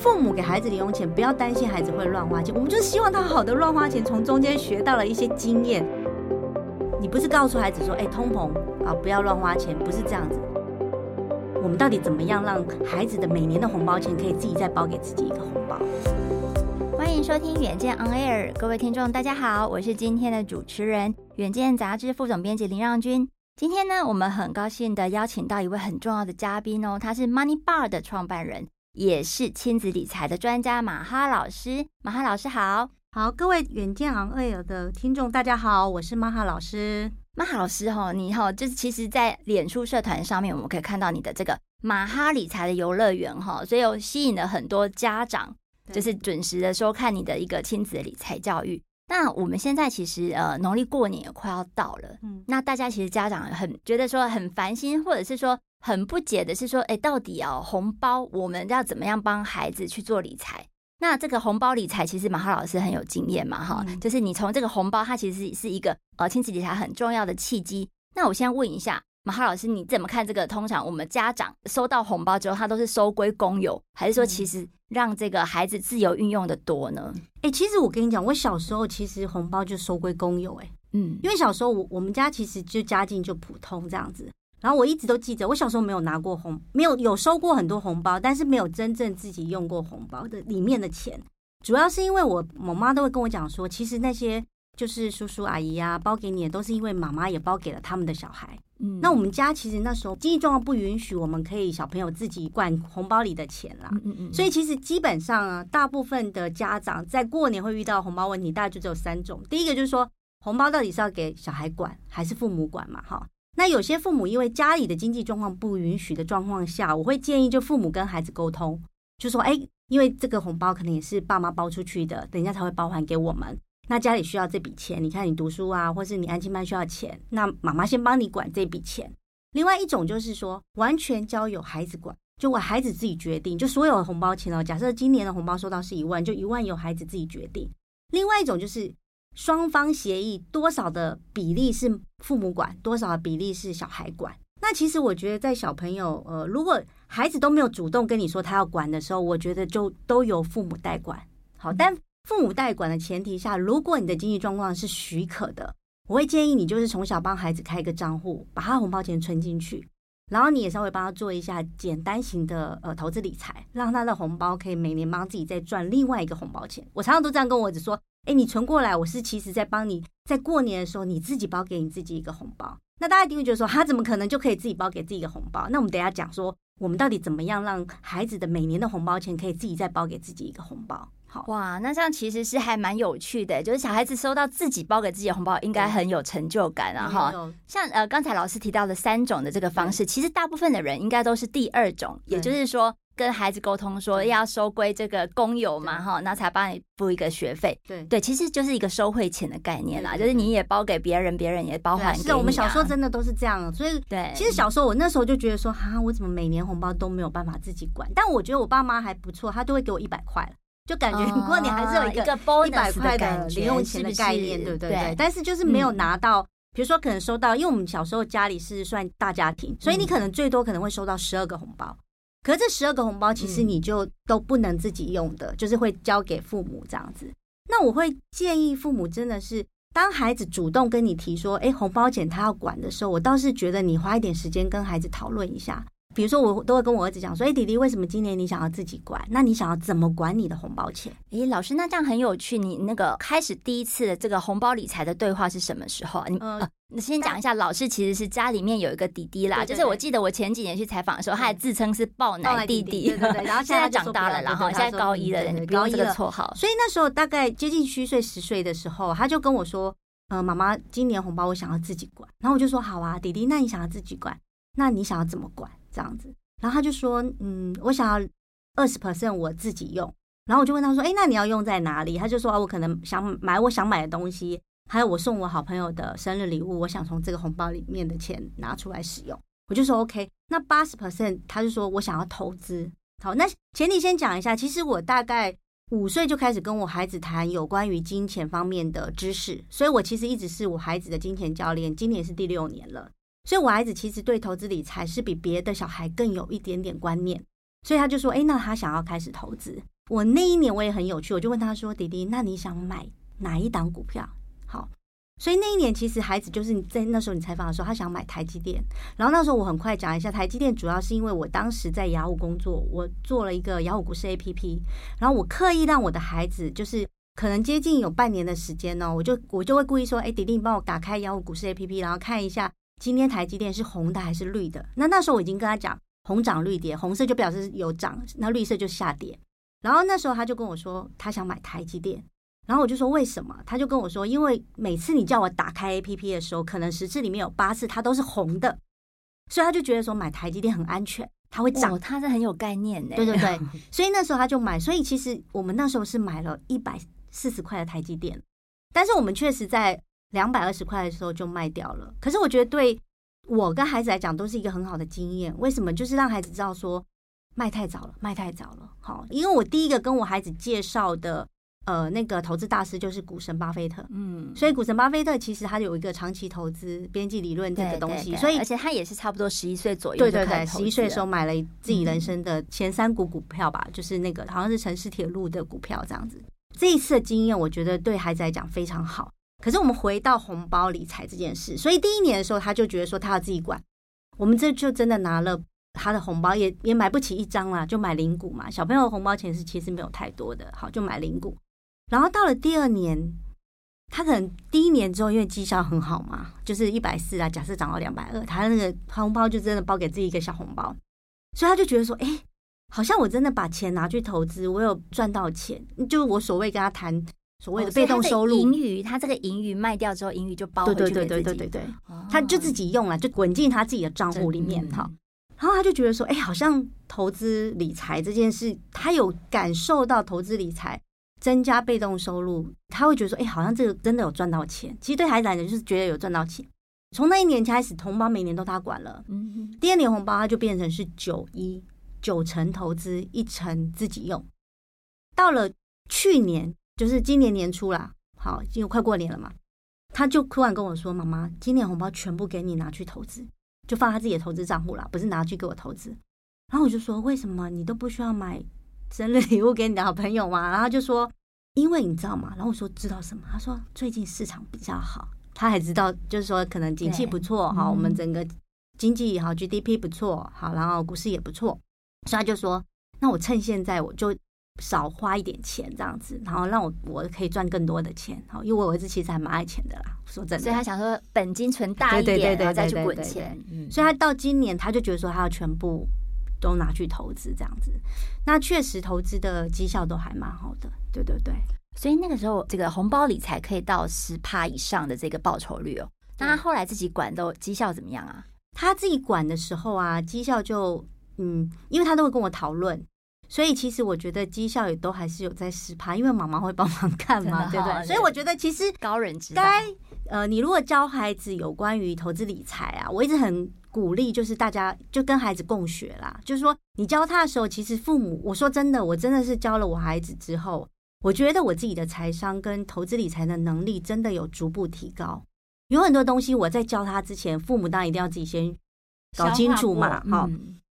父母给孩子零用钱，不要担心孩子会乱花钱，我们就希望他好的乱花钱，从中间学到了一些经验。你不是告诉孩子说，哎，通膨啊，不要乱花钱，不是这样子。我们到底怎么样让孩子的每年的红包钱可以自己再包给自己一个红包？欢迎收听远见 On Air，各位听众大家好，我是今天的主持人，远见杂志副总编辑林让君。今天呢，我们很高兴的邀请到一位很重要的嘉宾哦，他是 Money Bar 的创办人。也是亲子理财的专家马哈老师，马哈老师好，好，各位远见 On Air 的听众大家好，我是马哈老师。马哈老师哈，你好，就是其实，在脸书社团上面，我们可以看到你的这个马哈理财的游乐园哈，所以有吸引了很多家长，就是准时的收看你的一个亲子理财教育。那我们现在其实呃，农历过年也快要到了，嗯，那大家其实家长很觉得说很烦心，或者是说。很不解的是说，哎，到底啊，红包我们要怎么样帮孩子去做理财？那这个红包理财，其实马浩老师很有经验嘛，哈、嗯，就是你从这个红包，它其实是一个呃亲子理财很重要的契机。那我先问一下马哈老师，你怎么看这个？通常我们家长收到红包之后，他都是收归公有，还是说其实让这个孩子自由运用的多呢？哎、嗯，其实我跟你讲，我小时候其实红包就收归公有，哎，嗯，因为小时候我我们家其实就家境就普通这样子。然后我一直都记着，我小时候没有拿过红，没有有收过很多红包，但是没有真正自己用过红包的里面的钱，主要是因为我我妈都会跟我讲说，其实那些就是叔叔阿姨啊包给你的，都是因为妈妈也包给了他们的小孩。嗯，那我们家其实那时候经济状况不允许，我们可以小朋友自己管红包里的钱啦。嗯嗯嗯。所以其实基本上啊，大部分的家长在过年会遇到红包问题，大概就只有三种。第一个就是说，红包到底是要给小孩管还是父母管嘛？哈。那有些父母因为家里的经济状况不允许的状况下，我会建议就父母跟孩子沟通，就说：哎，因为这个红包可能也是爸妈包出去的，等一下才会包还给我们。那家里需要这笔钱，你看你读书啊，或是你安亲班需要钱，那妈妈先帮你管这笔钱。另外一种就是说，完全交由孩子管，就我孩子自己决定，就所有的红包钱哦。假设今年的红包收到是一万，就一万由孩子自己决定。另外一种就是。双方协议多少的比例是父母管，多少的比例是小孩管。那其实我觉得，在小朋友呃，如果孩子都没有主动跟你说他要管的时候，我觉得就都由父母代管。好，但父母代管的前提下，如果你的经济状况是许可的，我会建议你就是从小帮孩子开一个账户，把他红包钱存进去，然后你也稍微帮他做一下简单型的呃投资理财，让他的红包可以每年帮自己再赚另外一个红包钱。我常常都这样跟我儿子说。哎，你存过来，我是其实在帮你，在过年的时候你自己包给你自己一个红包。那大家一定会觉得说，他怎么可能就可以自己包给自己一个红包？那我们等一下讲说，我们到底怎么样让孩子的每年的红包钱可以自己再包给自己一个红包？好哇，那这样其实是还蛮有趣的，就是小孩子收到自己包给自己的红包，应该很有成就感啊！哈，像呃刚才老师提到的三种的这个方式，其实大部分的人应该都是第二种，也就是说。跟孩子沟通说要收归这个公有嘛，哈，那才帮你付一个学费。对对，其实就是一个收汇钱的概念啦，就是你也包给别人，别人也包还给你。是，我们小时候真的都是这样，所以对，其实小时候我那时候就觉得说，哈，我怎么每年红包都没有办法自己管？但我觉得我爸妈还不错，他都会给我一百块，就感觉你过年还是有一个一百块的零用钱的概念，对不对？对。但是就是没有拿到，比如说可能收到，因为我们小时候家里是算大家庭，所以你可能最多可能会收到十二个红包。可是这十二个红包，其实你就都不能自己用的，嗯、就是会交给父母这样子。那我会建议父母真的是，当孩子主动跟你提说，哎，红包钱他要管的时候，我倒是觉得你花一点时间跟孩子讨论一下。比如说，我都会跟我儿子讲说：“哎，弟弟，为什么今年你想要自己管？那你想要怎么管你的红包钱？”哎，老师，那这样很有趣。你那个开始第一次的这个红包理财的对话是什么时候啊？你呃，你先讲一下。老师其实是家里面有一个弟弟啦，对对对，就是我记得我前几年去采访的时候，他还自称是抱奶弟弟。对对对。然后 现在长大了，然后现在高一了，你不用这个绰号。所以那时候大概接近虚岁十岁的时候，他就跟我说：“呃，妈妈，今年红包我想要自己管。”然后我就说：“好啊，弟弟，那你想要自己管？那你想要怎么管？这样子。”然后他就说，嗯，我想要二十 percent 我自己用。然后我就问他说，哎，那你要用在哪里？他就说，啊，我可能想买我想买的东西，还有我送我好朋友的生日礼物，我想从这个红包里面的钱拿出来使用。我就说 OK，那八十 percent，他就说我想要投资。好，那前提先讲一下，其实我大概五岁就开始跟我孩子谈有关于金钱方面的知识，所以我其实一直是我孩子的金钱教练，今年是第六年了。所以我孩子其实对投资理财是比别的小孩更有一点点观念，所以他就说，哎，那他想要开始投资。我那一年我也很有趣，我就问他说，弟弟，那你想买哪一档股票？好。所以那一年，其实孩子就是你在那时候你采访的时候，他想买台积电。然后那时候我很快讲一下台积电，主要是因为我当时在雅虎工作，我做了一个雅虎股市 APP，然后我刻意让我的孩子，就是可能接近有半年的时间呢，我就我就会故意说，哎，弟弟，你帮我打开雅虎股市 APP，然后看一下今天台积电是红的还是绿的。那那时候我已经跟他讲红涨绿跌，红色就表示有涨，那绿色就下跌。然后那时候他就跟我说，他想买台积电。然后我就说为什么？他就跟我说，因为每次你叫我打开 APP 的时候，可能十次里面有八次它都是红的，所以他就觉得说买台积电很安全，它会涨。他是很有概念的。对对对，所以那时候他就买。所以其实我们那时候是买了一百四十块的台积电，但是我们确实在两百二十块的时候就卖掉了。可是我觉得对我跟孩子来讲都是一个很好的经验。为什么？就是让孩子知道说卖太早了，卖太早了。好，因为我第一个跟我孩子介绍的。呃，那个投资大师就是股神巴菲特，嗯，所以股神巴菲特其实他有一个长期投资边际理论这个东西，对对对，所以而且他也是差不多十一岁左右，对对对，十一岁的时候买了自己人生的前三股股票吧，嗯、就是那个好像是城市铁路的股票这样子。这一次的经验，我觉得对孩子来讲非常好。可是我们回到红包理财这件事，所以第一年的时候他就觉得说他要自己管，我们这就真的拿了他的红包，也也买不起一张啦，就买零股嘛。小朋友红包钱是其实没有太多的，好，就买零股。然后到了第二年，他可能第一年之后，因为绩效很好嘛，就是一百四啊，假设涨到两百二，他那个红包就真的包给自己一个小红包，所以他就觉得说，哎，好像我真的把钱拿去投资，我有赚到钱，就我所谓跟他谈所谓的被动收入，盈余，他这个盈余卖掉之后，盈余就包回去对对对对对对，他就自己用了，就滚进他自己的账户里面哈。然后他就觉得说，哎，好像投资理财这件事，他有感受到投资理财。增加被动收入，他会觉得说：“哎，好像这个真的有赚到钱。”其实对孩子来讲，就是觉得有赚到钱。从那一年开始，红包每年都他管了。嗯哼。第二年红包他就变成是九一九成投资，一成自己用。到了去年，就是今年年初啦，好，因为快过年了嘛，他就突然跟我说：“妈妈，今年红包全部给你拿去投资，就放他自己的投资账户啦，不是拿去给我投资。”然后我就说：“为什么你都不需要买？”生日礼物给你的好朋友吗，然后就说，因为你知道吗？然后我说知道什么？他说最近市场比较好，他还知道就是说可能景气不错哈，我们整个经济也好，GDP 不错好，然后股市也不错，所以他就说，那我趁现在我就少花一点钱这样子，然后让我我可以赚更多的钱，好，因为我儿子其实还蛮爱钱的啦，说真的，所以他想说本金存大一点，然后再去滚钱，嗯，所以他到今年他就觉得说他要全部。都拿去投资这样子，那确实投资的绩效都还蛮好的，对对对。所以那个时候，这个红包理财可以到十趴以上的这个报酬率哦。那他后来自己管都绩效怎么样啊？他自己管的时候啊，绩效就嗯，因为他都会跟我讨论，所以其实我觉得绩效也都还是有在十趴，因为妈妈会帮忙看嘛，对不对？所以我觉得其实高人知道。该呃，你如果教孩子有关于投资理财啊，我一直很。鼓励就是大家就跟孩子共学啦，就是说你教他的时候，其实父母，我说真的，我真的是教了我孩子之后，我觉得我自己的财商跟投资理财的能力真的有逐步提高。有很多东西我在教他之前，父母当然一定要自己先搞清楚嘛。好，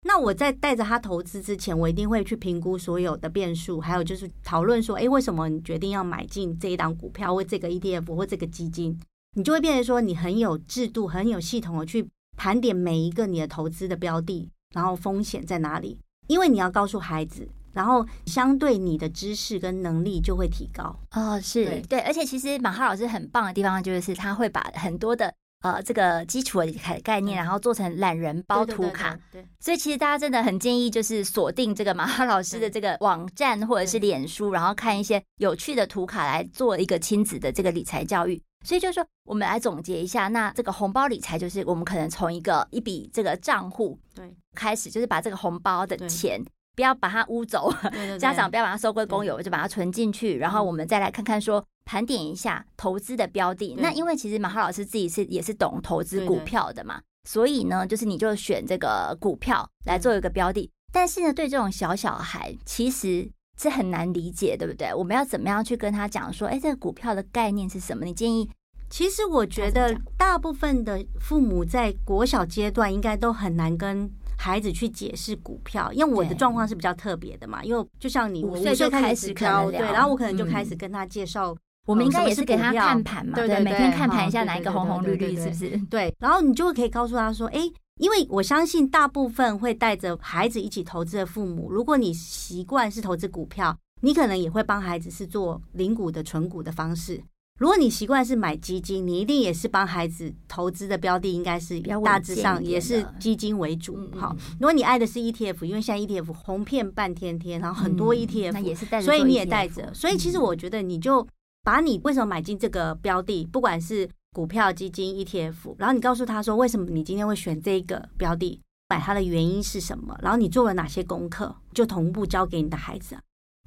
那我在带着他投资之前，我一定会去评估所有的变数，还有就是讨论说，哎，为什么你决定要买进这一档股票或这个 ETF 或这个基金？你就会变成说，你很有制度、很有系统的去。盘点每一个你的投资的标的，然后风险在哪里？因为你要告诉孩子，然后相对你的知识跟能力就会提高。哦，是对，对，而且其实马哈老师很棒的地方就是他会把很多的呃这个基础的概念，然后做成懒人包图卡。对，所以其实大家真的很建议就是锁定这个马哈老师的这个网站或者是脸书，然后看一些有趣的图卡来做一个亲子的这个理财教育。所以就是说，我们来总结一下，那这个红包理财就是我们可能从一个一笔这个账户对。开始，就是把这个红包的钱不要把它污走，对对对，家长不要把它收归公有，就把它存进去，然后我们再来看看说盘点一下投资的标的。那因为其实马哈老师自己是也是懂投资股票的嘛，对对对，所以呢，就是你就选这个股票来做一个标的。但是呢，对这种小小孩，其实。是很难理解，对不对？我们要怎么样去跟他讲说，哎，这个股票的概念是什么？你建议？其实我觉得大部分的父母在国小阶段应该都很难跟孩子去解释股票，因为我的状况是比较特别的嘛。因为就像你五岁就开始教，对，然后我可能就开始跟他介绍。我们应该也是给他看盘嘛，对对，每天看盘一下哪一个红红绿绿，是不是？对，然后你就会可以告诉他说，哎。因为我相信，大部分会带着孩子一起投资的父母，如果你习惯是投资股票，你可能也会帮孩子是做零股的存股的方式。如果你习惯是买基金，你一定也是帮孩子投资的标的，应该是大致上也是基金为主。好，如果你爱的是 ETF，因为现在 ETF 红遍半天天，然后很多 ETF，那也是带着，所以你也带着。所以其实我觉得，你就把你为什么买进这个标的，不管是。股票、基金、ETF，然后你告诉他说，为什么你今天会选这个标的，买它的原因是什么？然后你做了哪些功课，就同步教给你的孩子。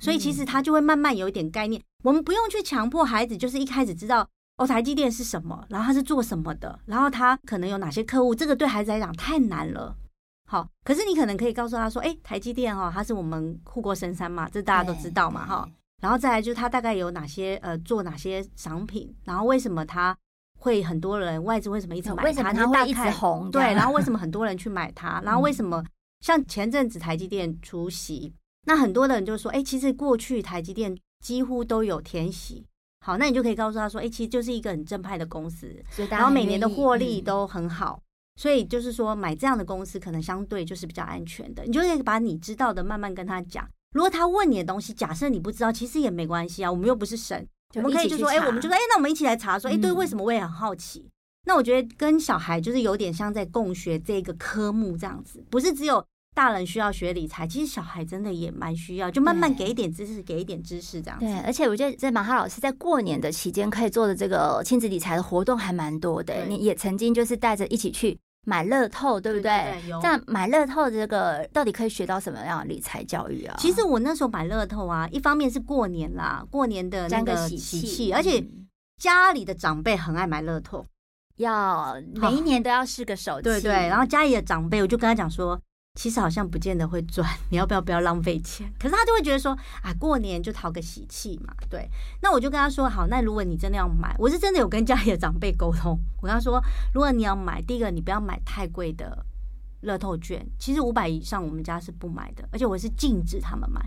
所以其实他就会慢慢有一点概念。我们不用去强迫孩子，就是一开始知道哦，台积电是什么，然后他是做什么的，然后他可能有哪些客户。这个对孩子来讲太难了。好，可是你可能可以告诉他说，哎，台积电哈，它是我们护国神山嘛，这大家都知道嘛，哈。然后再来就是他大概有哪些呃，做哪些商品，然后为什么他。会很多人外资为什么一直买它？为什么它会一直红？对，然后为什么很多人去买它？然后为什么像前阵子台积电出席，那很多的人就说：哎，其实过去台积电几乎都有填息。好，那你就可以告诉他说：哎，其实就是一个很正派的公司，然后每年的获利都很好。所以就是说买这样的公司可能相对就是比较安全的。你就可以把你知道的慢慢跟他讲。如果他问你的东西，假设你不知道，其实也没关系啊，我们又不是神。我们可以就说，哎，我们就说，哎，那我们一起来查，说，哎，对，为什么我也很好奇？那我觉得跟小孩就是有点像在共学这个科目这样子，不是只有大人需要学理财，其实小孩真的也蛮需要，就慢慢给一点知识，给一点知识这样子。对，而且我觉得在马哈老师在过年的期间可以做的这个亲子理财的活动还蛮多的，你也曾经就是带着一起去。买乐透对不对？对对对，这样买乐透这个到底可以学到什么样的理财教育啊？其实我那时候买乐透啊，一方面是过年啦，过年的那个喜气，而且家里的长辈很爱买乐透，要每一年都要试个手气。对对，然后家里的长辈，我就跟他讲说。其实好像不见得会赚，你要不要不要浪费钱？可是他就会觉得说，啊，过年就讨个喜气嘛。对，那我就跟他说，好，那如果你真的要买，我是真的有跟家里的长辈沟通，我跟他说，如果你要买，第一个你不要买太贵的乐透券，其实五百以上我们家是不买的，而且我是禁止他们买，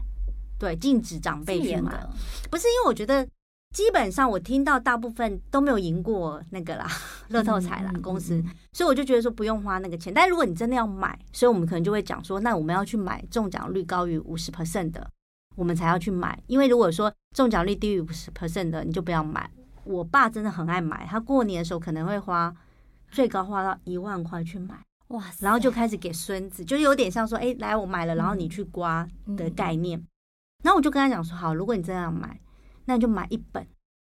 对，禁止长辈去买，不是因为我觉得。基本上我听到大部分都没有赢过那个啦，乐透彩啦公司，所以我就觉得说不用花那个钱。但如果你真的要买，所以我们可能就会讲说，那我们要去买中奖率高于五十 percent 的，我们才要去买。因为如果说中奖率低于五十 percent 的，你就不要买。我爸真的很爱买，他过年的时候可能会花最高花到一万块去买，哇，然后就开始给孙子，就有点像说，哎，来我买了，然后你去刮的概念。然后我就跟他讲说，好，如果你真的要买。那你就买一本，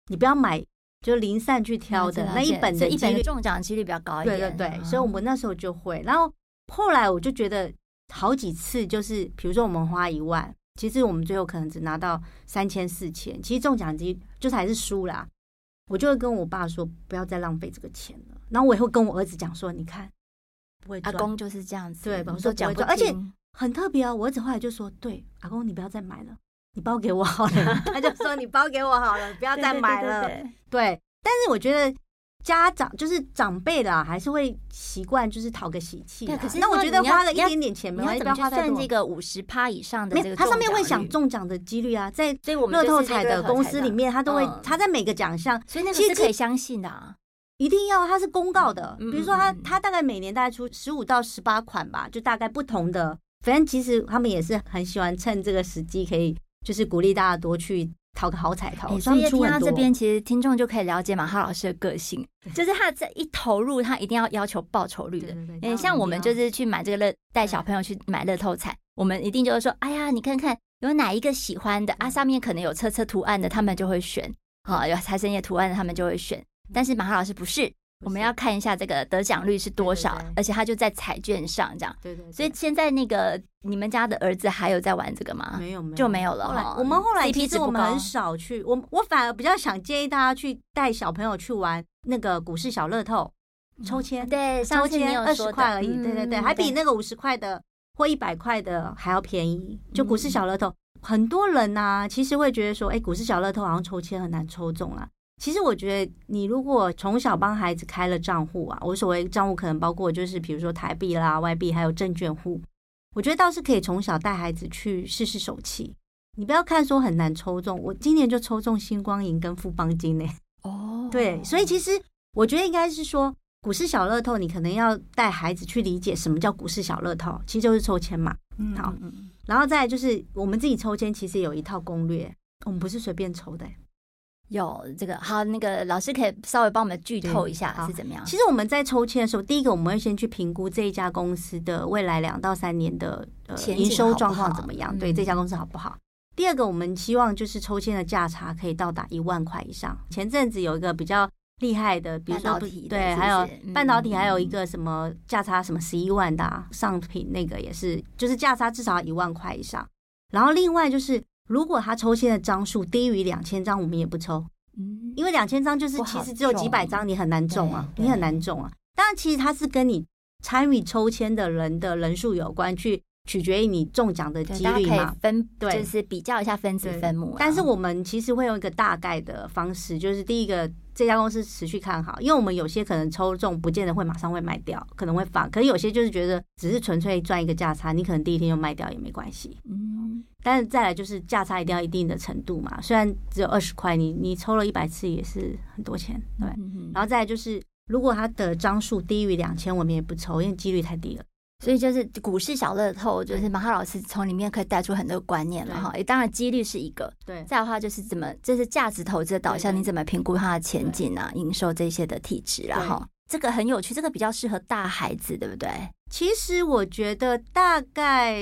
你不要买就零散去挑的那一本的一本中奖几率比较高一点。对对对，所以我们那时候就会。然后后来我就觉得好几次就是，比如说我们花一万，其实我们最后可能只拿到三千四千，其实中奖机就是还是输啦。我就会跟我爸说，不要再浪费这个钱了。然后我也会跟我儿子讲说，你看，不会阿公就是这样子，对，我说讲，而且很特别啊。我儿子后来就说，对，阿公你不要再买了。你包给我好了，他就说你包给我好了，不要再买了。对，对，对，对，对，但是我觉得家长就是长辈啦，还是会习惯就是讨个喜气。对，可是那我觉得花了一点点钱，没关系，不要花太多。算这个五十趴以上的这个，它上面会想中奖的几率啊，在乐透彩的公司里面，他都会，他在每个奖项，所以那个是可以相信的啊，一定要它是公告的。比如说他他大概每年大概出十五到十八款吧，就大概不同的，反正其实他们也是很喜欢趁这个时机可以。就是鼓励大家多去讨个好彩头。欸、所以听到这边，其实听众就可以了解马哈老师的个性，就是他这一投入，他一定要要求报酬率的。嗯，像我们就是去买这个乐，带小朋友去买乐透彩，我们一定就是说，哎呀，你看看有哪一个喜欢的啊，上面可能有车车图案的，他们就会选；好，有财神爷图案的，他们就会选。但是马哈老师不是。我们要看一下这个得奖率是多少，对对对，而且他就在彩券上这样。对，对对。所以现在那个你们家的儿子还有在玩这个吗？没有，没有，就没有了。后来我们后来其实我们很少去，我我反而比较想建议大家去带小朋友去玩那个股市小乐透抽签。对，抽签二十块而已。对对对，还比那个五十块的或一百块的还要便宜。就股市小乐透，很多人呐，其实会觉得说，哎，股市小乐透好像抽签很难抽中啊。其实我觉得，你如果从小帮孩子开了账户啊，我所谓账户可能包括就是比如说台币啦、外币，还有证券户，我觉得倒是可以从小带孩子去试试手气。你不要看说很难抽中，我今年就抽中星光银跟富邦金呢。哦，对，所以其实我觉得应该是说股市小乐透，你可能要带孩子去理解什么叫股市小乐透，其实就是抽签嘛。嗯，好，然后再来就是我们自己抽签，其实有一套攻略，我们不是随便抽的。有这个好，那个老师可以稍微帮我们剧透一下是怎么样？其实我们在抽签的时候，第一个我们会先去评估这一家公司的未来两到三年的呃营收状况怎么样，对这家公司好不好？第二个，我们希望就是抽签的价差可以到达一万块以上。前阵子有一个比较厉害的，比如说对，还有半导体，还有一个什么价差什么十一万的上品，那个也是，就是价差至少要一万块以上。然后另外就是。如果他抽签的张数低于两千张，我们也不抽，嗯，因为两千张就是其实只有几百张，你很难中啊，你很难中啊。当然，其实它是跟你参与抽签的人的人数有关，去取决于你中奖的几率嘛。分对，就是比较一下分子分母。但是我们其实会用一个大概的方式，就是第一个。这家公司持续看好，因为我们有些可能抽中，不见得会马上会卖掉，可能会放。可是有些就是觉得只是纯粹赚一个价差，你可能第一天就卖掉也没关系。嗯，但是再来就是价差一定要一定的程度嘛，虽然只有二十块，你你抽了一百次也是很多钱，对。然后再来就是，如果它的张数低于两千，我们也不抽，因为几率太低了。所以就是股市小乐透，就是马哈老师从里面可以带出很多观念了哈。也当然几率是一个，对。再的话就是怎么，这是价值投资的导向，你怎么评估它的前景啊、营收这些的体质，然后这个很有趣，这个比较适合大孩子，对不对？其实我觉得大概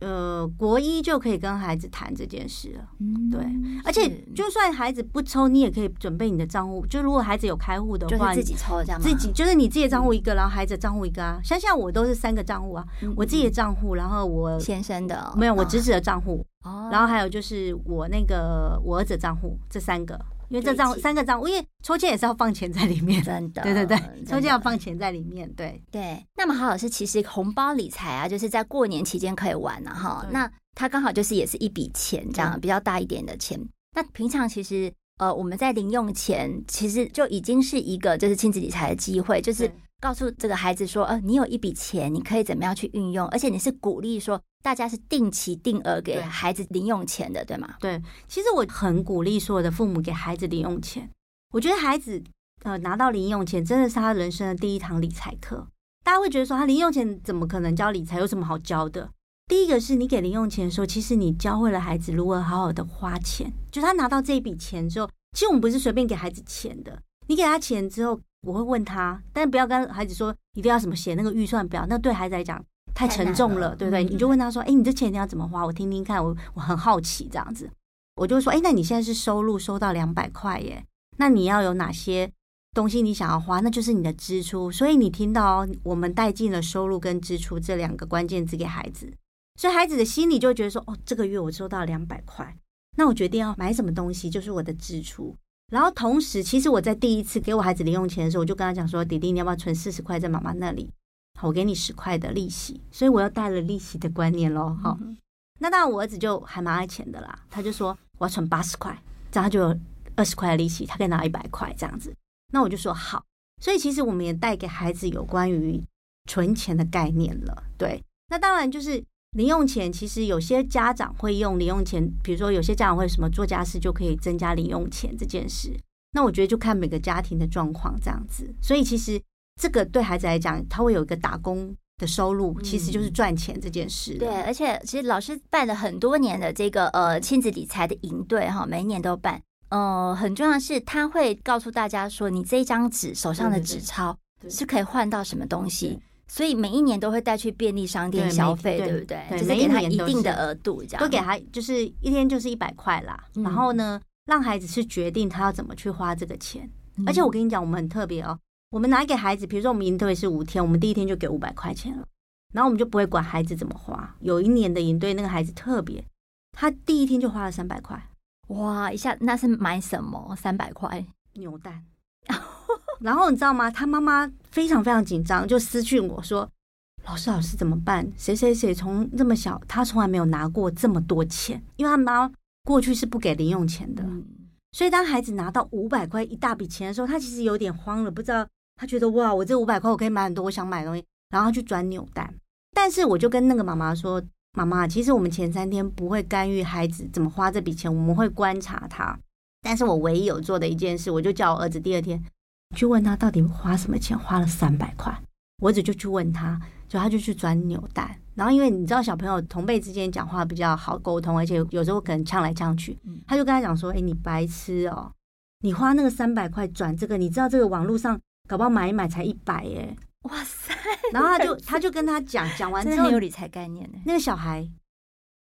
呃国一就可以跟孩子谈这件事了，嗯，对。而且就算孩子不抽，你也可以准备你的账户。就如果孩子有开户的话，自己抽这样吗？自己就是你自己的账户一个，然后孩子账户一个啊。像像我都是三个账户啊，我自己的账户，然后我先生的没有，我侄子的账户，然后还有就是我那个我儿子账户，这三个。因为这账三个账户，因为抽签也是要放钱在里面，真的，对对对，抽签要放钱在里面，对对。那么郝老师，其实红包理财啊，就是在过年期间可以玩了哈。那它刚好就是也是一笔钱，这样比较大一点的钱。那平常其实呃，我们在零用钱其实就已经是一个就是亲子理财的机会，就是。告诉这个孩子说，呃，你有一笔钱，你可以怎么样去运用？而且你是鼓励说，大家是定期定额给孩子零用钱的，对吗？对，其实我很鼓励所有的父母给孩子零用钱。我觉得孩子呃拿到零用钱，真的是他人生的第一堂理财课。大家会觉得说，他零用钱怎么可能教理财？有什么好教的？第一个是你给零用钱的时候，其实你教会了孩子如何好好的花钱。就他拿到这一笔钱之后，其实我们不是随便给孩子钱的。你给他钱之后，我会问他，但不要跟孩子说一定要什么写那个预算表，那对孩子来讲太沉重了，对不对？你就问他说：“哎，你这钱你要怎么花？我听听看，我我很好奇这样子。”我就说：“哎，那你现在是收入收到两百块耶，那你要有哪些东西你想要花？那就是你的支出。所以你听到哦我们带进了收入跟支出这两个关键字给孩子，所以孩子的心里就会觉得说：哦，这个月我收到两百块，那我决定要买什么东西就是我的支出。”然后同时，其实我在第一次给我孩子零用钱的时候，我就跟他讲说：“弟弟，你要不要存四十块在妈妈那里？好，我给你十块的利息。”所以我又带了利息的观念喽。好，那当然我儿子就还蛮爱钱的啦，他就说我要存八十块，这样他就有二十块的利息，他可以拿一百块这样子。那我就说好。所以其实我们也带给孩子有关于存钱的概念了。对，那当然就是。零用钱其实有些家长会用零用钱，比如说有些家长会什么做家事就可以增加零用钱这件事。那我觉得就看每个家庭的状况这样子。所以其实这个对孩子来讲，他会有一个打工的收入，其实就是赚钱这件事。对，而且其实老师办了很多年的这个呃亲子理财的营队哈，每一年都办。呃，很重要的是他会告诉大家说，你这一张纸手上的纸钞是可以换到什么东西。所以每一年都会带去便利商店消费，对，不对？对，就是给他一定的额度，这样都给他，就是一天就是一百块啦。嗯、然后呢，让孩子去决定他要怎么去花这个钱。而且我跟你讲，我们很特别哦。我们拿给孩子，比如说我们营队是五天，我们第一天就给五百块钱了，然后我们就不会管孩子怎么花。有一年的营队，那个孩子特别，他第一天就花了三百块。哇！一下那是买什么？三百块牛蛋。然后你知道吗？他妈妈非常非常紧张，就私讯我说：“老师，老师怎么办？谁谁谁从这么小，他从来没有拿过这么多钱，因为他妈过去是不给零用钱的。嗯、所以当孩子拿到五百块一大笔钱的时候，他其实有点慌了，不知道他觉得哇，我这五百块我可以买很多我想买的东西，然后去转扭蛋。但是我就跟那个妈妈说：妈妈，其实我们前三天不会干预孩子怎么花这笔钱，我们会观察他。但是我唯一有做的一件事，我就叫我儿子第二天。”去问他到底花什么钱，花了三百块。我儿子就去问他，就他就去转扭蛋。然后因为你知道小朋友同辈之间讲话比较好沟通，而且有时候可能呛来呛去，他就跟他讲说：“哎，你白痴哦，你花那个三百块转这个，你知道这个网络上搞不好买一买才一百耶。”哇塞！然后他就 他就跟他讲，讲完之后没有理财概念呢。那个小孩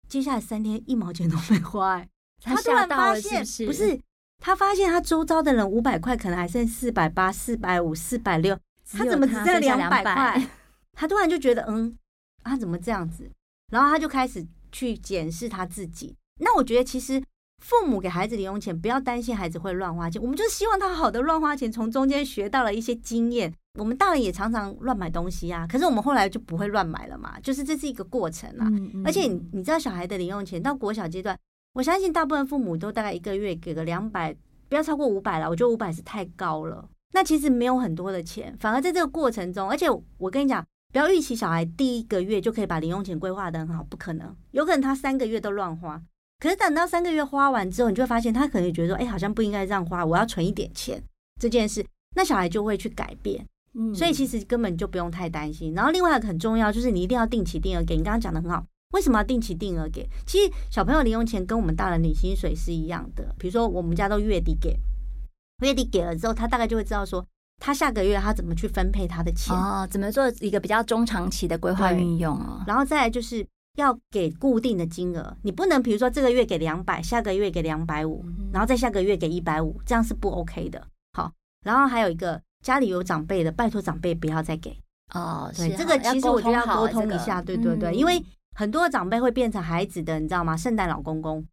接下来三天一毛钱都没花，哎，他突然发现不是。他发现他周遭的人五百块可能还剩四百八、四百五、四百六，他怎么只剩两百块？他突然就觉得，嗯，他怎么这样子？然后他就开始去检视他自己。那我觉得，其实父母给孩子零用钱，不要担心孩子会乱花钱，我们就是希望他好的乱花钱，从中间学到了一些经验。我们大人也常常乱买东西啊，可是我们后来就不会乱买了嘛，就是这是一个过程啦。而且你知道，小孩的零用钱到国小阶段。我相信大部分父母都大概一个月给个两百，不要超过五百了。我觉得五百是太高了。那其实没有很多的钱，反而在这个过程中，而且我跟你讲，不要预期小孩第一个月就可以把零用钱规划得很好，不可能。有可能他三个月都乱花，可是等到三个月花完之后，你就会发现他可能觉得说，哎，好像不应该这样花，我要存一点钱这件事，那小孩就会去改变。嗯，所以其实根本就不用太担心。然后另外一个很重要就是你一定要定期定额给，你刚刚讲的很好。为什么要定期定额给？其实小朋友零用钱跟我们大人领薪水是一样的。比如说，我们家都月底给，月底给了之后，他大概就会知道说，他下个月他怎么去分配他的钱哦，怎么做一个比较中长期的规划运用哦。然后再来就是要给固定的金额，你不能比如说这个月给两百，下个月给两百五，然后再下个月给一百五，这样是不 OK 的。好，然后还有一个家里有长辈的，拜托长辈不要再给哦。对，这个其实我觉得要沟通一下，对对对，因为。很多长辈会变成孩子的，你知道吗？圣诞老公公，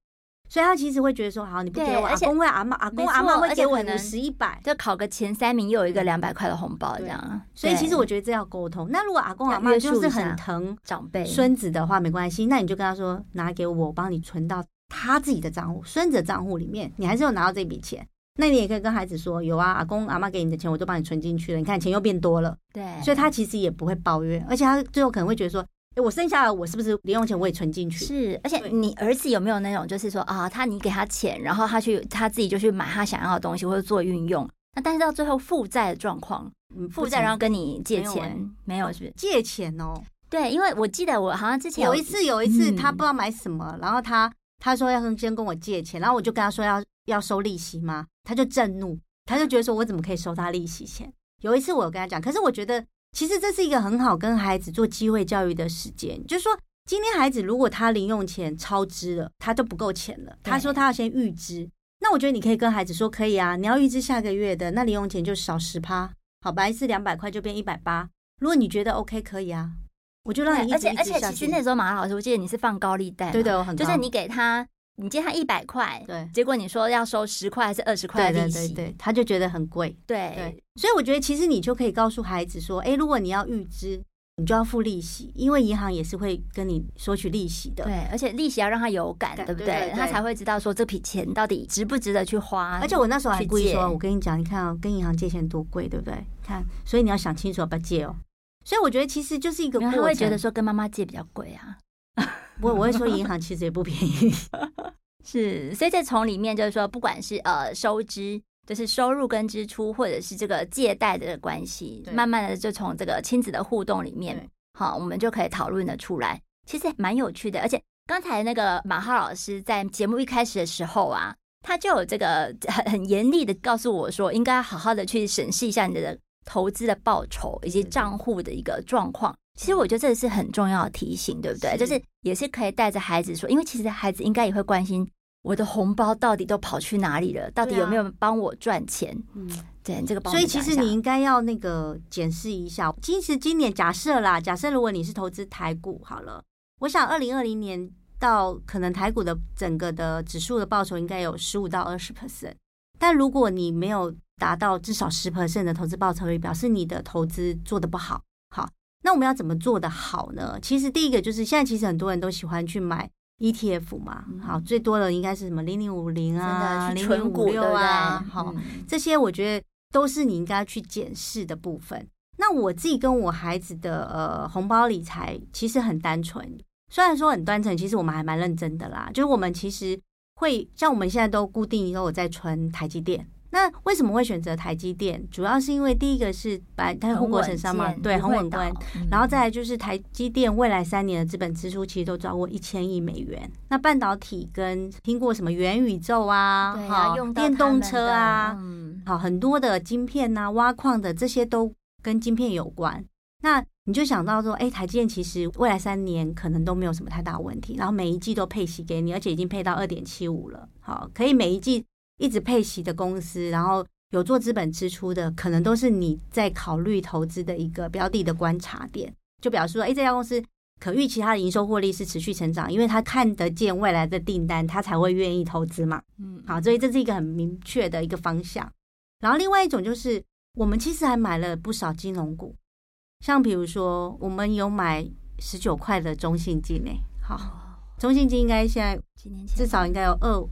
所以他其实会觉得说，好，你不给我，阿公会阿妈，阿公阿妈会给我五十一百，就考个前三名又有一个两百块的红包这样。所以其实我觉得这要沟通。那如果阿公阿妈就是很疼长辈孙子的话，没关系，那你就跟他说，拿给我，我帮你存到他自己的账户，孙子的账户里面，你还是有拿到这笔钱。那你也可以跟孩子说，有啊，阿公阿妈给你的钱，我都帮你存进去了，你看钱又变多了。对，所以他其实也不会抱怨，而且他最后可能会觉得说。哎，我剩下来，我是不是零用钱我也存进去？是，而且你儿子有没有那种，就是说啊，他你给他钱，然后他去他自己就去买他想要的东西或者做运用，那但是到最后负债的状况，负债然后跟你借钱，没有是不是？借钱哦，对，因为我记得我好像之前有一次，有一次他不知道买什么，然后他他说要先跟我借钱，然后我就跟他说要要收利息吗？他就震怒，他就觉得说我怎么可以收他利息钱？有一次我有跟他讲，可是我觉得。其实这是一个很好跟孩子做机会教育的时间，就是说，今天孩子如果他零用钱超支了，他就不够钱了。他说他要先预支，那我觉得你可以跟孩子说，可以啊，你要预支下个月的，那零用钱就少十趴，好吧，一次两百块就变一百八。如果你觉得 OK，可以啊，我就让你一直一直下去。而且而且，其实那时候马老师，我记得你是放高利贷，对的，很就是你给他。你借他一百块，对，结果你说要收十块还是二十块的利息，对对对，他就觉得很贵，对对，所以我觉得其实你就可以告诉孩子说，哎，如果你要预支，你就要付利息，因为银行也是会跟你索取利息的，对，而且利息要让他有感，对不对？他才会知道说这笔钱到底值不值得去花。而且我那时候还故意说，我跟你讲，你看哦，跟银行借钱多贵，对不对？看，所以你要想清楚要不要借哦。所以我觉得其实就是一个过程，他会觉得说跟妈妈借比较贵啊。我我会说银行其实也不便宜。是，所以这从里面就是说，不管是呃收支，就是收入跟支出，或者是这个借贷的关系，慢慢的就从这个亲子的互动里面，好，我们就可以讨论的出来，其实蛮有趣的。而且刚才那个马浩老师在节目一开始的时候啊，他就有这个很很严厉的告诉我说，应该好好的去审视一下你的投资的报酬以及账户的一个状况。其实我觉得这是很重要的提醒，对不对？就是也是可以带着孩子说，因为其实孩子应该也会关心。我的红包到底都跑去哪里了？到底有没有帮我赚钱？嗯，对，这个帮。所以其实你应该要那个检视一下。其实今年假设啦，假设如果你是投资台股好了，我想二零二零年到可能台股的整个的指数的报酬应该有十五到二十 percent。但如果你没有达到至少十 percent 的投资报酬率，表示你的投资做的不好。好，那我们要怎么做的好呢？其实第一个就是现在其实很多人都喜欢去买。ETF 嘛，好，最多的应该是什么零零五零啊，零零五六啊，好，这些我觉得都是你应该去检视的部分。那我自己跟我孩子的呃红包理财其实很单纯，虽然说很单纯，其实我们还蛮认真的啦。就是我们其实会像我们现在都固定都有在存台积电。那为什么会选择台积电？主要是因为第一个是把它护国神山嘛，对，很稳固。然后再来就是台积电未来三年的资本支出其实都超过一千亿美元。那半导体跟听过什么元宇宙啊，好，电动车啊，好，很多的晶片啊，挖矿的这些都跟晶片有关。那你就想到说，哎，台积电其实未来三年可能都没有什么太大问题，然后每一季都配息给你，而且已经配到二点七五了，好，可以每一季。一直配息的公司，然后有做资本支出的，可能都是你在考虑投资的一个标的的观察点。就表示说，哎，这家公司可预期它的营收获利是持续成长，因为它看得见未来的订单，它才会愿意投资嘛。嗯，好，所以这是一个很明确的一个方向。然后另外一种就是，我们其实还买了不少金融股，像比如说，我们有买十九块的中信金诶。好，中信金应该现在几年前至少应该有二。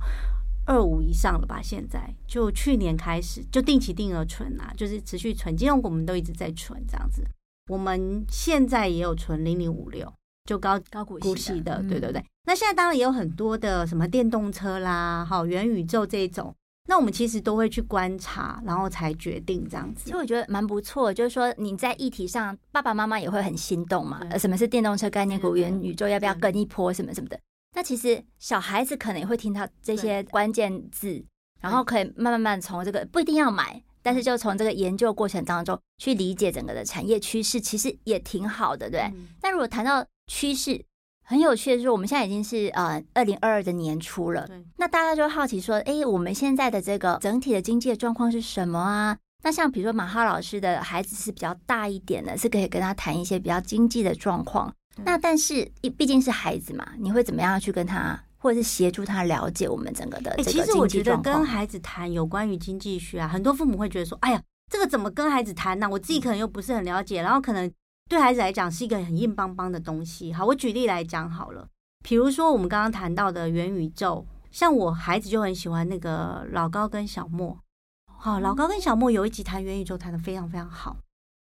二五以上了吧？现在就去年开始就定期定额存啊，就是持续存金融股，我们都一直在存这样子。我们现在也有存零零五六，就高高股息的，对对对。嗯、那现在当然也有很多的什么电动车啦，好元宇宙这种，那我们其实都会去观察，然后才决定这样子。其实我觉得蛮不错，就是说你在议题上，爸爸妈妈也会很心动嘛。呃，什么是电动车概念股？元宇宙要不要跟一波？什么什么的。那其实小孩子可能也会听到这些关键字，然后可以慢慢慢从这个不一定要买，但是就从这个研究过程当中去理解整个的产业趋势，其实也挺好的，对。嗯、但如果谈到趋势，很有趣的是，我们现在已经是呃二零二二的年初了，那大家就好奇说，哎，我们现在的这个整体的经济的状况是什么啊？那像比如说马哈老师的孩子是比较大一点的，是可以跟他谈一些比较经济的状况。那但是，毕竟是孩子嘛，你会怎么样去跟他，或者是协助他了解我们整个的这个经济状况？其实我觉得跟孩子谈有关于经济学啊，很多父母会觉得说：“哎呀，这个怎么跟孩子谈呢？我自己可能又不是很了解，然后可能对孩子来讲是一个很硬邦邦的东西。”好，我举例来讲好了，比如说我们刚刚谈到的元宇宙，像我孩子就很喜欢那个老高跟小莫。好，老高跟小莫有一集谈元宇宙，谈的非常非常好。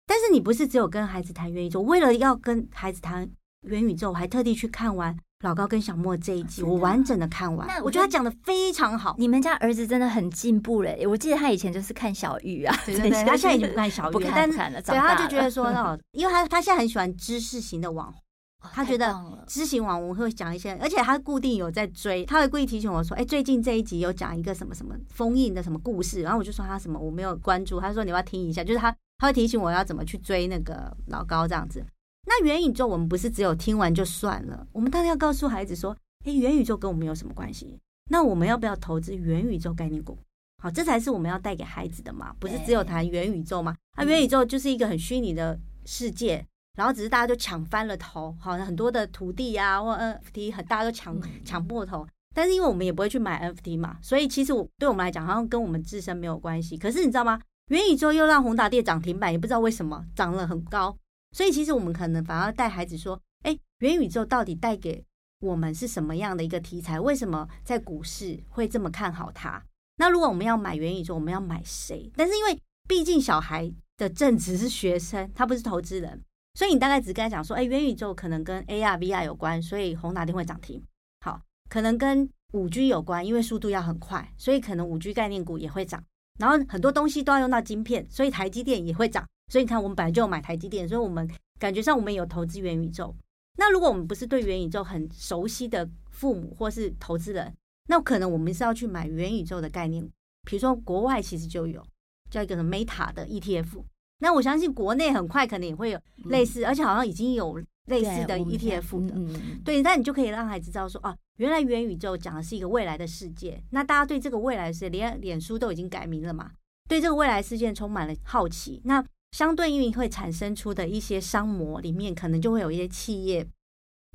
但是你不是只有跟孩子谈元宇宙，为了要跟孩子谈元宇宙，我还特地去看完老高跟小莫这一集，我完整的看完。那我觉得他讲的非常好。你们家儿子真的很进步嘞！我记得他以前就是看小玉啊，对对对，他现在已经不看小玉，不看了，对，他就觉得说，哦，因为他他现在很喜欢知识型的网红，他觉得知识型网红会讲一些，而且他固定有在追，他会故意提醒我说，哎，最近这一集有讲一个什么什么封印的什么故事，然后我就说他什么我没有关注，他说你要听一下，就是他。他会提醒我要怎么去追那个老高这样子。那元宇宙我们不是只有听完就算了，我们当然要告诉孩子说：“诶，元宇宙跟我们有什么关系？那我们要不要投资元宇宙概念股？好，这才是我们要带给孩子的嘛，不是只有谈元宇宙嘛？那元宇宙就是一个很虚拟的世界，然后只是大家就抢翻了头，好像很多的土地啊或 NFT，很大家都抢抢破头。但是因为我们也不会去买 NFT 嘛，所以其实我对我们来讲好像跟我们自身没有关系。可是你知道吗？元宇宙又让宏达电涨停板，也不知道为什么涨了很高。所以其实我们可能反而带孩子说：“哎，元宇宙到底带给我们是什么样的一个题材？为什么在股市会这么看好它？那如果我们要买元宇宙，我们要买谁？但是因为毕竟小孩的正职是学生，他不是投资人，所以你大概只跟他讲说：哎，元宇宙可能跟 AR、VR 有关，所以宏达电会涨停。好，可能跟五 G 有关，因为速度要很快，所以可能五 G 概念股也会涨。”然后很多东西都要用到晶片，所以台积电也会涨。所以你看，我们本来就有买台积电，所以我们感觉上我们有投资元宇宙。那如果我们不是对元宇宙很熟悉的父母或是投资人，那可能我们是要去买元宇宙的概念。比如说国外其实就有叫一个什么 Meta 的 ETF。那我相信国内很快可能也会有类似，而且好像已经有类似的 ETF 的。嗯、对，那你就可以让孩子知道说，啊，原来元宇宙讲的是一个未来的世界。那大家对这个未来的世界，连脸书都已经改名了嘛，对这个未来世界充满了好奇。那相对应会产生出的一些商模里面，可能就会有一些企业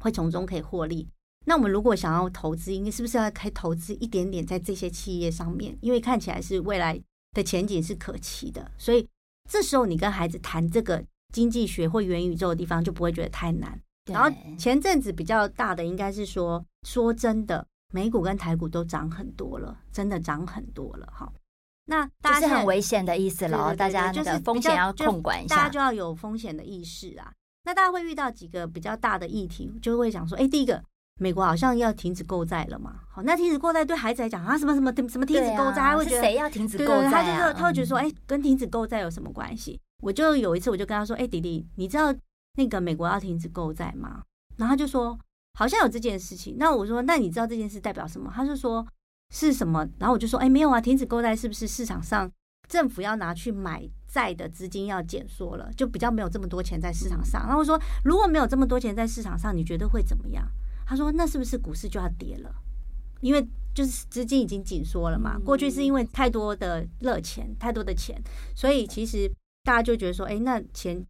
会从中可以获利。那我们如果想要投资，应该是不是要开投资一点点在这些企业上面？因为看起来是未来的前景是可期的，所以这时候你跟孩子谈这个经济学或元宇宙的地方就不会觉得太难。然后前阵子比较大的应该是说，说真的，美股跟台股都涨很多了，真的涨很多了哈。那大家是很危险的意思了，大家就是风险要控管一下，大家就要有风险的意识啊。那大家会遇到几个比较大的议题，就会想说，哎，第一个。美国好像要停止购债了嘛？好，那停止购债对孩子来讲啊，什么什么什么停止购债，他会觉得谁要停止购债啊？他就他会觉得说，哎，跟停止购债有什么关系？我就有一次我就跟他说，哎，弟弟，你知道那个美国要停止购债吗？然后他就说好像有这件事情。那我说，那你知道这件事代表什么？他就说是什么？然后我就说，哎，没有啊，停止购债是不是市场上政府要拿去买债的资金要减缩了，就比较没有这么多钱在市场上？然后我说，如果没有这么多钱在市场上，你觉得会怎么样？他说：“那是不是股市就要跌了？因为就是资金已经紧缩了嘛。过去是因为太多的热钱，太多的钱，所以其实大家就觉得说，哎，那钱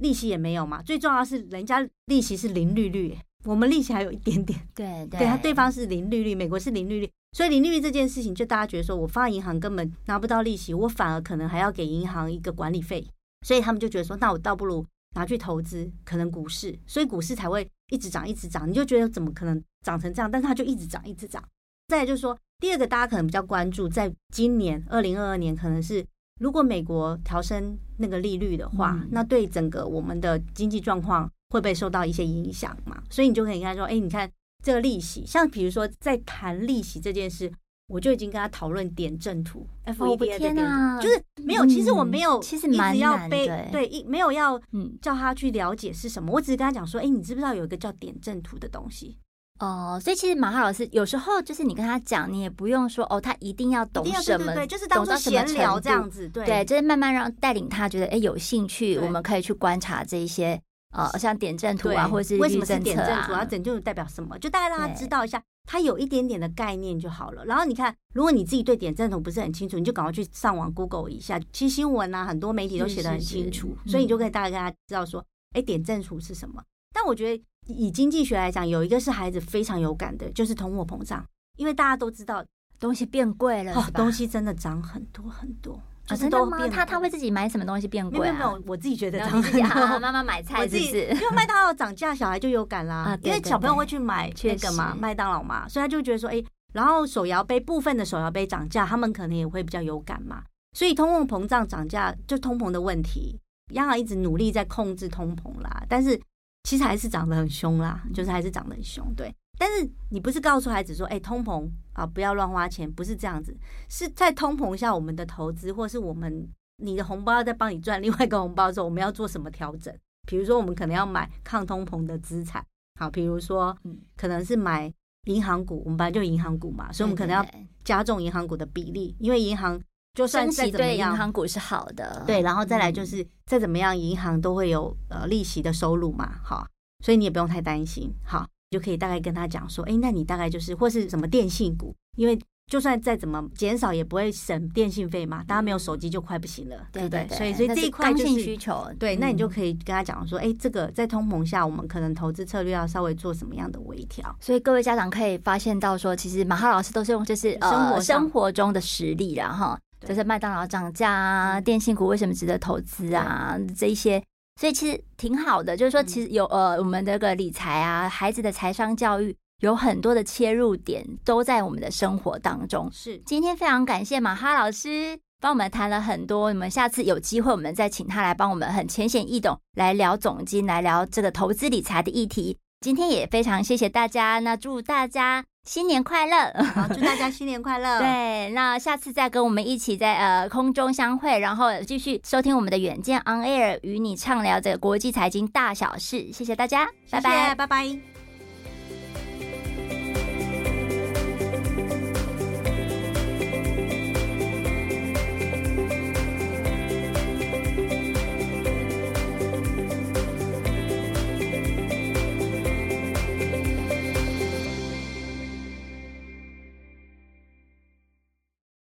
利息也没有嘛。最重要是人家利息是零利率，我们利息还有一点点。对 对，对他对方是零利率，美国是零利率，所以零利率这件事情，就大家觉得说我放银行根本拿不到利息，我反而可能还要给银行一个管理费，所以他们就觉得说，那我倒不如拿去投资，可能股市，所以股市才会。”一直涨，一直涨，你就觉得怎么可能涨成这样？但是它就一直涨，一直涨。再来就是说，第二个大家可能比较关注，在今年二零二二年，可能是如果美国调升那个利率的话，嗯、那对整个我们的经济状况会不会受到一些影响嘛？所以你就可以跟他说，哎，你看这个利息，像比如说在谈利息这件事。我就已经跟他讨论点阵图，FED 的点阵图，啊、就是没有。其实我没有，其实一直要背，对，一没有要叫他去了解是什么。我只是跟他讲说，哎，你知不知道有一个叫点阵图的东西？哦，所以其实马哈老师有时候就是你跟他讲，你也不用说哦，他一定要懂什么，对，就是当做闲聊这样子，对，对，就是慢慢让带领他觉得哎有兴趣，我们可以去观察这一些呃，像点阵图啊，或者是为什么是点阵图啊？点阵图代表什么？就大概让他知道一下。他有一点点的概念就好了。然后你看，如果你自己对点阵图不是很清楚，你就赶快去上网 Google 一下。其实新闻啊，很多媒体都写的很清楚，是是是，所以你就可以大概跟他知道说，哎，点阵图是什么。但我觉得以经济学来讲，有一个是孩子非常有感的，就是通货膨胀，因为大家都知道东西变贵了，哦，东西真的涨很多很多。啊、真的吗？他他会自己买什么东西变贵、啊？没有没有，我自己觉得涨很多。妈妈买菜是不是？因为麦当劳涨价，小孩就有感啦。啊、因为小朋友会去买那个嘛，麦当劳嘛，所以他就觉得说，哎、欸，然后手摇杯部分的手摇杯涨价，他们可能也会比较有感嘛。所以通货膨胀涨价就通膨的问题，央行一直努力在控制通膨啦，但是其实还是涨得很凶啦，就是还是涨得很凶，对。但是你不是告诉孩子说，哎，通膨啊，不要乱花钱，不是这样子，是在通膨下，我们的投资或是我们你的红包在帮你赚另外一个红包的时候，我们要做什么调整？比如说，我们可能要买抗通膨的资产，好，比如说，可能是买银行股，我们本来就银行股嘛，所以我们可能要加重银行股的比例，因为银行就算再怎么样，银行股是好的，对，然后再来就是再怎么样，银行都会有呃利息的收入嘛，好，所以你也不用太担心，好。就可以大概跟他讲说，哎，那你大概就是或是什么电信股，因为就算再怎么减少，也不会省电信费嘛。大家没有手机就快不行了，对不对？所以，所以这一块就是需求。对，那你就可以跟他讲说，哎，这个在通膨下，我们可能投资策略要稍微做什么样的微调。所以各位家长可以发现到说，其实马哈老师都是用就是生活生活中的实例啦，哈，就是麦当劳涨价啊，电信股为什么值得投资啊，这一些。所以其实挺好的，就是说，其实有呃，我们这个理财啊，孩子的财商教育有很多的切入点，都在我们的生活当中。是，今天非常感谢马哈老师帮我们谈了很多，我们下次有机会，我们再请他来帮我们很浅显易懂来聊总金，来聊这个投资理财的议题。今天也非常谢谢大家，那祝大家新年快乐！好，祝大家新年快乐！对，那下次再跟我们一起在呃空中相会，然后继续收听我们的远见 On Air，与你畅聊这个国际财经大小事。谢谢大家，谢谢，拜拜，拜拜。